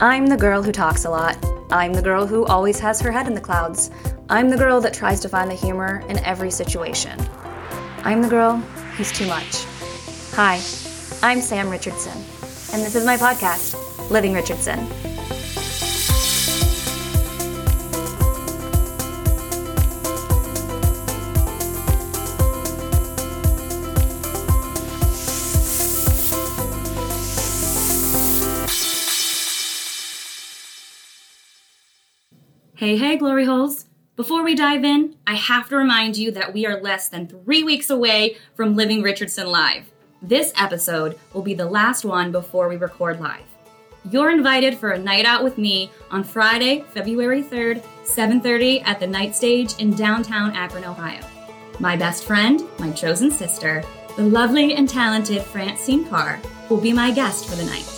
I'm the girl who talks a lot. I'm the girl who always has her head in the clouds. I'm the girl that tries to find the humor in every situation. I'm the girl who's too much. Hi, I'm Sam Richardson, and this is my podcast, Living Richardson. Hey, hey, glory holes! Before we dive in, I have to remind you that we are less than three weeks away from Living Richardson Live. This episode will be the last one before we record live. You're invited for a night out with me on Friday, February 3rd, 7:30 at the Knight Stage in downtown Akron, Ohio. My best friend, my chosen sister, the lovely and talented Francine Carr, will be my guest for the night.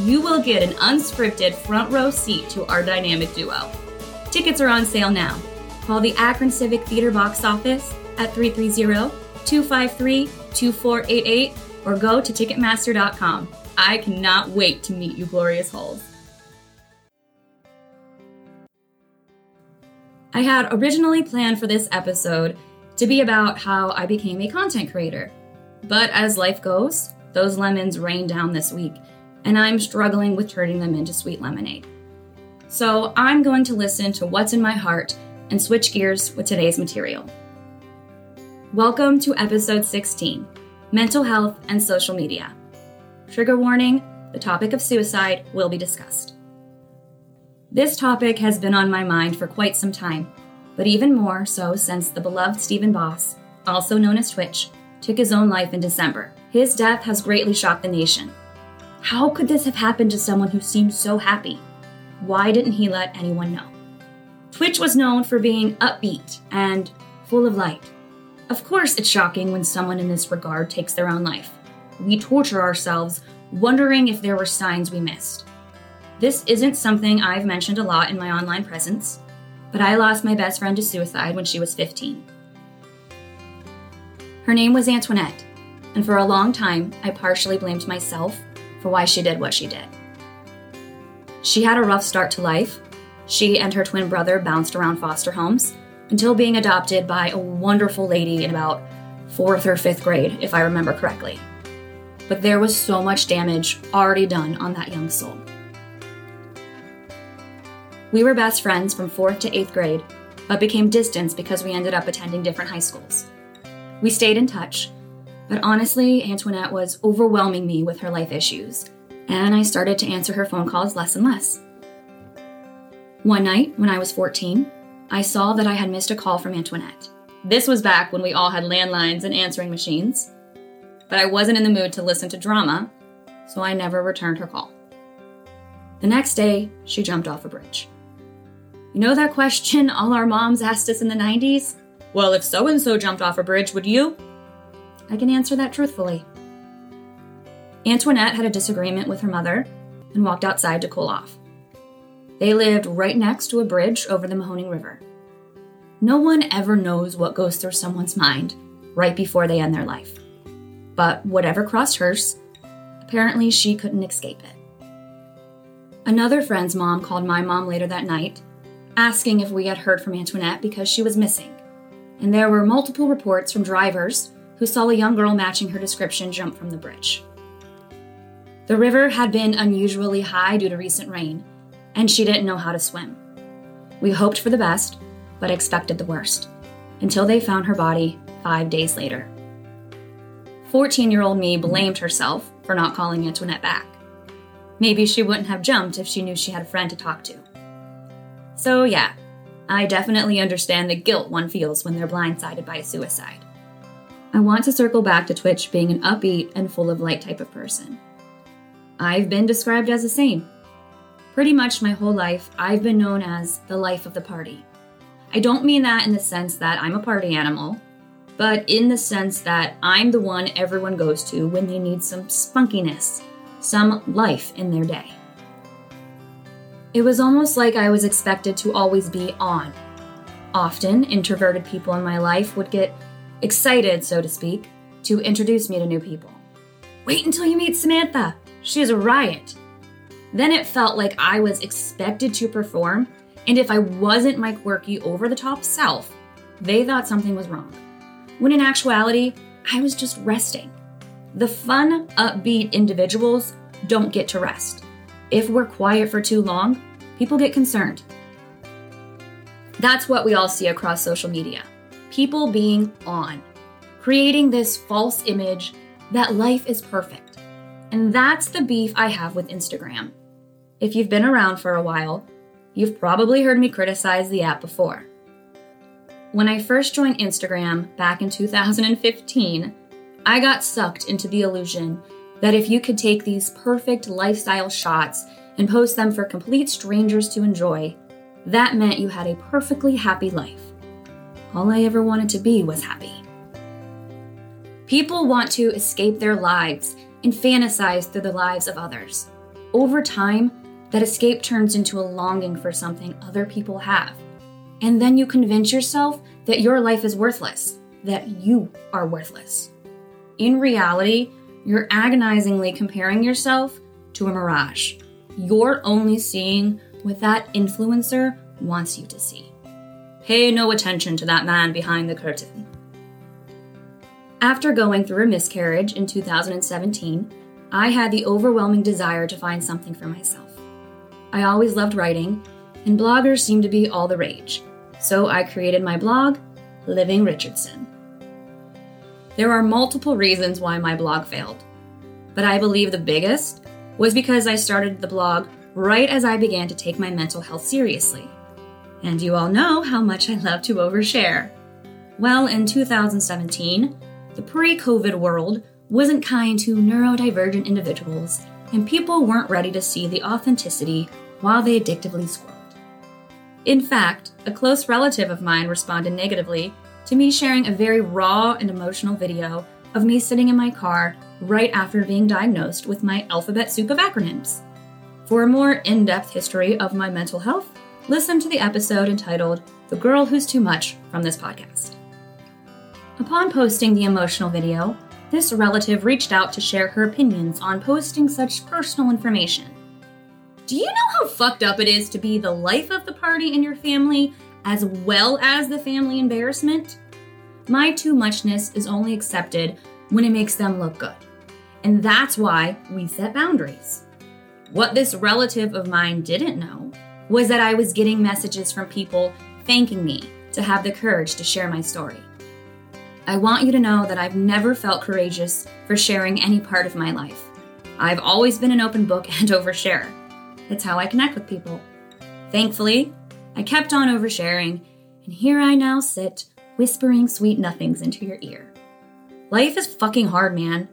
You will get an unscripted front row seat to our dynamic duo. Tickets are on sale now. Call the Akron Civic Theater box office at 330-253-2488 or go to ticketmaster.com. I cannot wait to meet you glorious Halls. I had originally planned for this episode to be about how I became a content creator. But as life goes, those lemons rain down this week, and I'm struggling with turning them into sweet lemonade. So I'm going to listen to what's in my heart and switch gears with today's material. Welcome to episode 16 Mental Health and Social Media. Trigger warning the topic of suicide will be discussed. This topic has been on my mind for quite some time, but even more so since the beloved Stephen Boss, also known as Twitch, took his own life in December. His death has greatly shocked the nation. How could this have happened to someone who seemed so happy? Why didn't he let anyone know? Twitch was known for being upbeat and full of light. Of course, it's shocking when someone in this regard takes their own life. We torture ourselves, wondering if there were signs we missed. This isn't something I've mentioned a lot in my online presence, but I lost my best friend to suicide when she was 15. Her name was Antoinette, and for a long time, I partially blamed myself for why she did what she did. She had a rough start to life. She and her twin brother bounced around foster homes until being adopted by a wonderful lady in about fourth or fifth grade, if I remember correctly. But there was so much damage already done on that young soul. We were best friends from fourth to eighth grade, but became distant because we ended up attending different high schools. We stayed in touch, but honestly, Antoinette was overwhelming me with her life issues, and I started to answer her phone calls less and less. One night, when I was 14, I saw that I had missed a call from Antoinette. This was back when we all had landlines and answering machines, but I wasn't in the mood to listen to drama, so I never returned her call. The next day, she jumped off a bridge. You know that question all our moms asked us in the 90s? Well, if so and so jumped off a bridge, would you? I can answer that truthfully. Antoinette had a disagreement with her mother and walked outside to cool off. They lived right next to a bridge over the Mahoning River. No one ever knows what goes through someone's mind right before they end their life. But whatever crossed hers, apparently she couldn't escape it. Another friend's mom called my mom later that night, asking if we had heard from Antoinette because she was missing. And there were multiple reports from drivers who saw a young girl matching her description jump from the bridge. The river had been unusually high due to recent rain, and she didn't know how to swim. We hoped for the best, but expected the worst, until they found her body five days later. 14 year old me blamed herself for not calling Antoinette back. Maybe she wouldn't have jumped if she knew she had a friend to talk to. So, yeah, I definitely understand the guilt one feels when they're blindsided by a suicide. I want to circle back to Twitch being an upbeat and full of light type of person. I've been described as the same. Pretty much my whole life, I've been known as the life of the party. I don't mean that in the sense that I'm a party animal, but in the sense that I'm the one everyone goes to when they need some spunkiness, some life in their day. It was almost like I was expected to always be on. Often, introverted people in my life would get excited, so to speak, to introduce me to new people. Wait until you meet Samantha. She is a riot. Then it felt like I was expected to perform, and if I wasn't my quirky, over the top self, they thought something was wrong. When in actuality, I was just resting. The fun, upbeat individuals don't get to rest. If we're quiet for too long, people get concerned. That's what we all see across social media people being on, creating this false image that life is perfect. And that's the beef I have with Instagram. If you've been around for a while, you've probably heard me criticize the app before. When I first joined Instagram back in 2015, I got sucked into the illusion that if you could take these perfect lifestyle shots and post them for complete strangers to enjoy, that meant you had a perfectly happy life. All I ever wanted to be was happy. People want to escape their lives and fantasize through the lives of others. Over time, that escape turns into a longing for something other people have. And then you convince yourself that your life is worthless, that you are worthless. In reality, you're agonizingly comparing yourself to a mirage. You're only seeing what that influencer wants you to see. Pay no attention to that man behind the curtain. After going through a miscarriage in 2017, I had the overwhelming desire to find something for myself. I always loved writing, and bloggers seemed to be all the rage. So I created my blog, Living Richardson. There are multiple reasons why my blog failed, but I believe the biggest was because I started the blog right as I began to take my mental health seriously. And you all know how much I love to overshare. Well, in 2017, the pre COVID world wasn't kind to neurodivergent individuals, and people weren't ready to see the authenticity while they addictively scrolled. In fact, a close relative of mine responded negatively to me sharing a very raw and emotional video of me sitting in my car right after being diagnosed with my alphabet soup of acronyms. For a more in depth history of my mental health, listen to the episode entitled The Girl Who's Too Much from this podcast. Upon posting the emotional video, this relative reached out to share her opinions on posting such personal information. Do you know how fucked up it is to be the life of the party in your family as well as the family embarrassment? My too muchness is only accepted when it makes them look good. And that's why we set boundaries. What this relative of mine didn't know was that I was getting messages from people thanking me to have the courage to share my story. I want you to know that I've never felt courageous for sharing any part of my life. I've always been an open book and oversharer. It's how I connect with people. Thankfully, I kept on oversharing, and here I now sit, whispering sweet nothings into your ear. Life is fucking hard, man.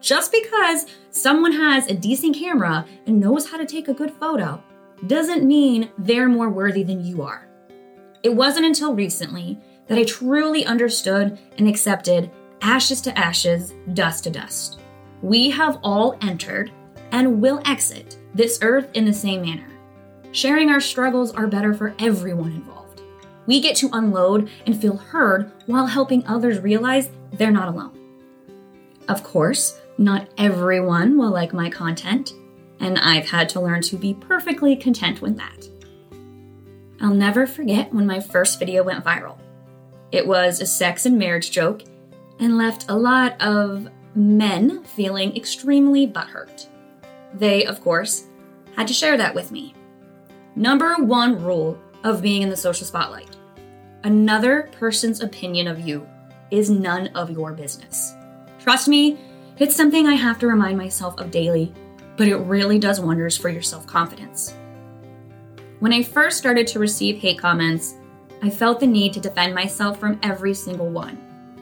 Just because someone has a decent camera and knows how to take a good photo doesn't mean they're more worthy than you are. It wasn't until recently that I truly understood and accepted ashes to ashes, dust to dust. We have all entered and will exit this earth in the same manner. Sharing our struggles are better for everyone involved. We get to unload and feel heard while helping others realize they're not alone. Of course, not everyone will like my content, and I've had to learn to be perfectly content with that. I'll never forget when my first video went viral. It was a sex and marriage joke and left a lot of men feeling extremely butthurt. They, of course, had to share that with me. Number one rule of being in the social spotlight another person's opinion of you is none of your business. Trust me, it's something I have to remind myself of daily but it really does wonders for your self confidence. When I first started to receive hate comments, I felt the need to defend myself from every single one,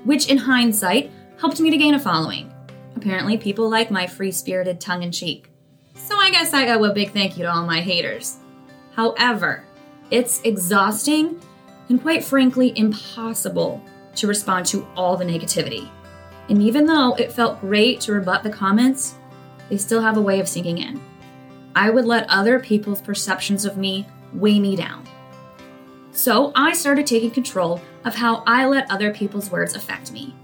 which in hindsight helped me to gain a following. Apparently, people like my free spirited tongue in cheek. So I guess I owe a big thank you to all my haters. However, it's exhausting and quite frankly impossible to respond to all the negativity. And even though it felt great to rebut the comments, they still have a way of sinking in. I would let other people's perceptions of me weigh me down. So I started taking control of how I let other people's words affect me.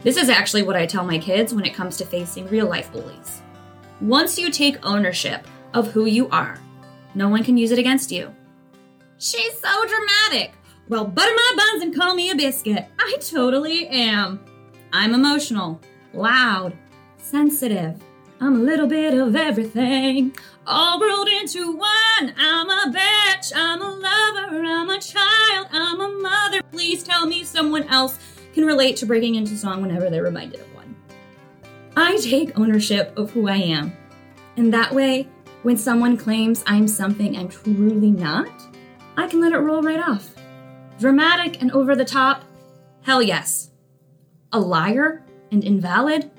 This is actually what I tell my kids when it comes to facing real life bullies. Once you take ownership of who you are. No one can use it against you. She's so dramatic. Well, butter my buns and call me a biscuit. I totally am. I'm emotional, loud, sensitive. I'm a little bit of everything, all rolled into one. I'm a bitch, I'm a lover, I'm a child, I'm a mother. Please tell me someone else can relate to breaking into song whenever they're reminded of one. I take ownership of who I am. And that way, when someone claims I'm something I'm truly not, I can let it roll right off. Dramatic and over the top? Hell yes. A liar and invalid?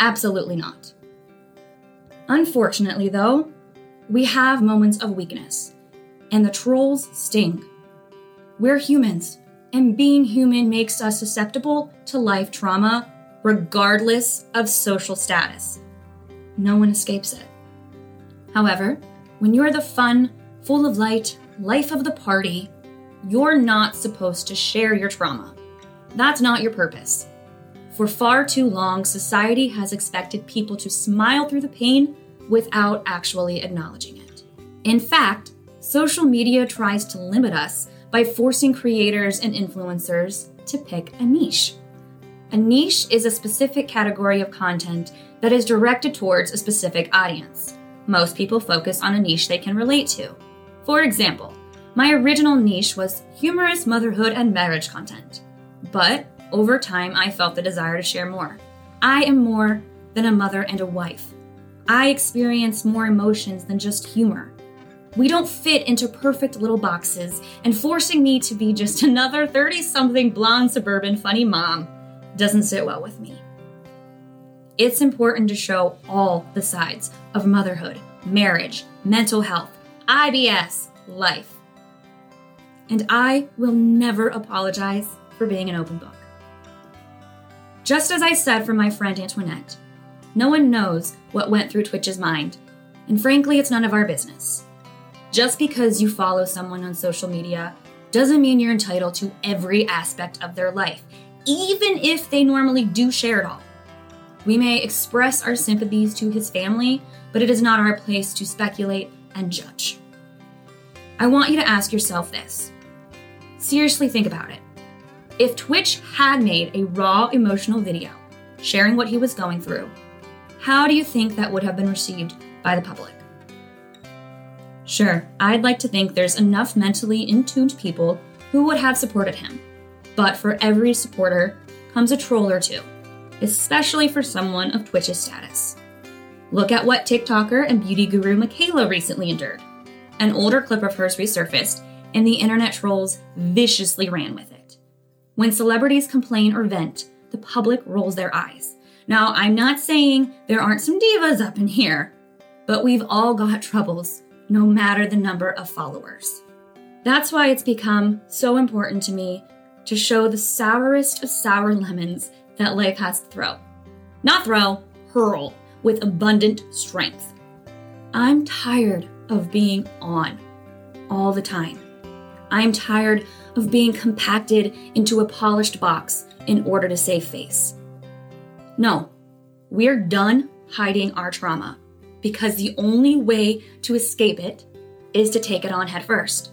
Absolutely not. Unfortunately, though, we have moments of weakness, and the trolls sting. We're humans, and being human makes us susceptible to life trauma, regardless of social status. No one escapes it. However, when you're the fun, full of light, life of the party, you're not supposed to share your trauma. That's not your purpose. For far too long, society has expected people to smile through the pain without actually acknowledging it. In fact, social media tries to limit us by forcing creators and influencers to pick a niche. A niche is a specific category of content that is directed towards a specific audience. Most people focus on a niche they can relate to. For example, my original niche was humorous motherhood and marriage content. But over time, I felt the desire to share more. I am more than a mother and a wife. I experience more emotions than just humor. We don't fit into perfect little boxes, and forcing me to be just another 30 something blonde suburban funny mom doesn't sit well with me. It's important to show all the sides of motherhood, marriage, mental health, IBS, life and I will never apologize for being an open book. Just as I said for my friend Antoinette, no one knows what went through Twitch's mind, and frankly, it's none of our business. Just because you follow someone on social media doesn't mean you're entitled to every aspect of their life, even if they normally do share it all. We may express our sympathies to his family, but it is not our place to speculate and judge. I want you to ask yourself this Seriously, think about it. If Twitch had made a raw emotional video sharing what he was going through, how do you think that would have been received by the public? Sure, I'd like to think there's enough mentally in tuned people who would have supported him. But for every supporter comes a troll or two, especially for someone of Twitch's status. Look at what TikToker and beauty guru Mikayla recently endured. An older clip of hers resurfaced, and the internet trolls viciously ran with it. When celebrities complain or vent, the public rolls their eyes. Now, I'm not saying there aren't some divas up in here, but we've all got troubles, no matter the number of followers. That's why it's become so important to me to show the sourest of sour lemons that life has to throw. Not throw, hurl with abundant strength. I'm tired of being on all the time. I'm tired of being compacted into a polished box in order to save face. No, we're done hiding our trauma because the only way to escape it is to take it on headfirst.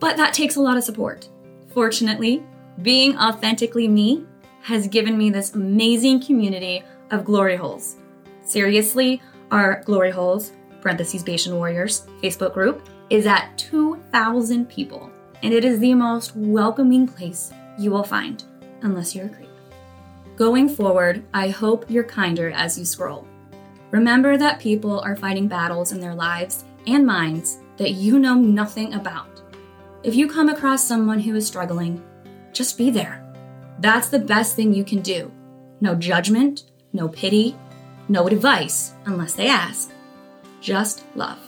But that takes a lot of support. Fortunately, being authentically me has given me this amazing community of glory holes. Seriously, our glory holes, parentheses Bashan Warriors, Facebook group is at 2,000 people, and it is the most welcoming place you will find, unless you're a creep. Going forward, I hope you're kinder as you scroll. Remember that people are fighting battles in their lives and minds that you know nothing about. If you come across someone who is struggling, just be there. That's the best thing you can do. No judgment, no pity, no advice unless they ask. Just love.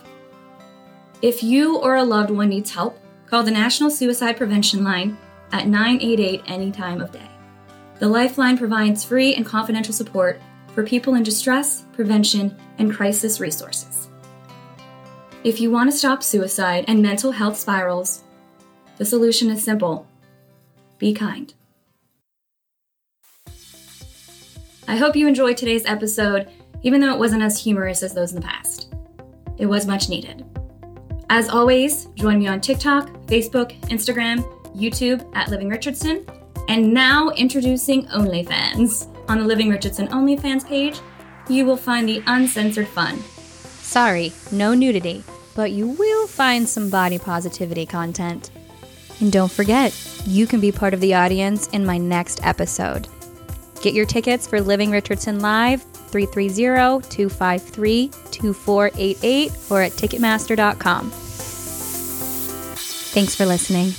If you or a loved one needs help, call the National Suicide Prevention Line at 988 any time of day. The Lifeline provides free and confidential support for people in distress, prevention, and crisis resources. If you want to stop suicide and mental health spirals, the solution is simple be kind. I hope you enjoyed today's episode, even though it wasn't as humorous as those in the past. It was much needed. As always, join me on TikTok, Facebook, Instagram, YouTube at Living Richardson, and now introducing OnlyFans. On the Living Richardson OnlyFans page, you will find the uncensored fun. Sorry, no nudity, but you will find some body positivity content. And don't forget, you can be part of the audience in my next episode. Get your tickets for Living Richardson Live 330 253 2488 or at Ticketmaster.com. Thanks for listening.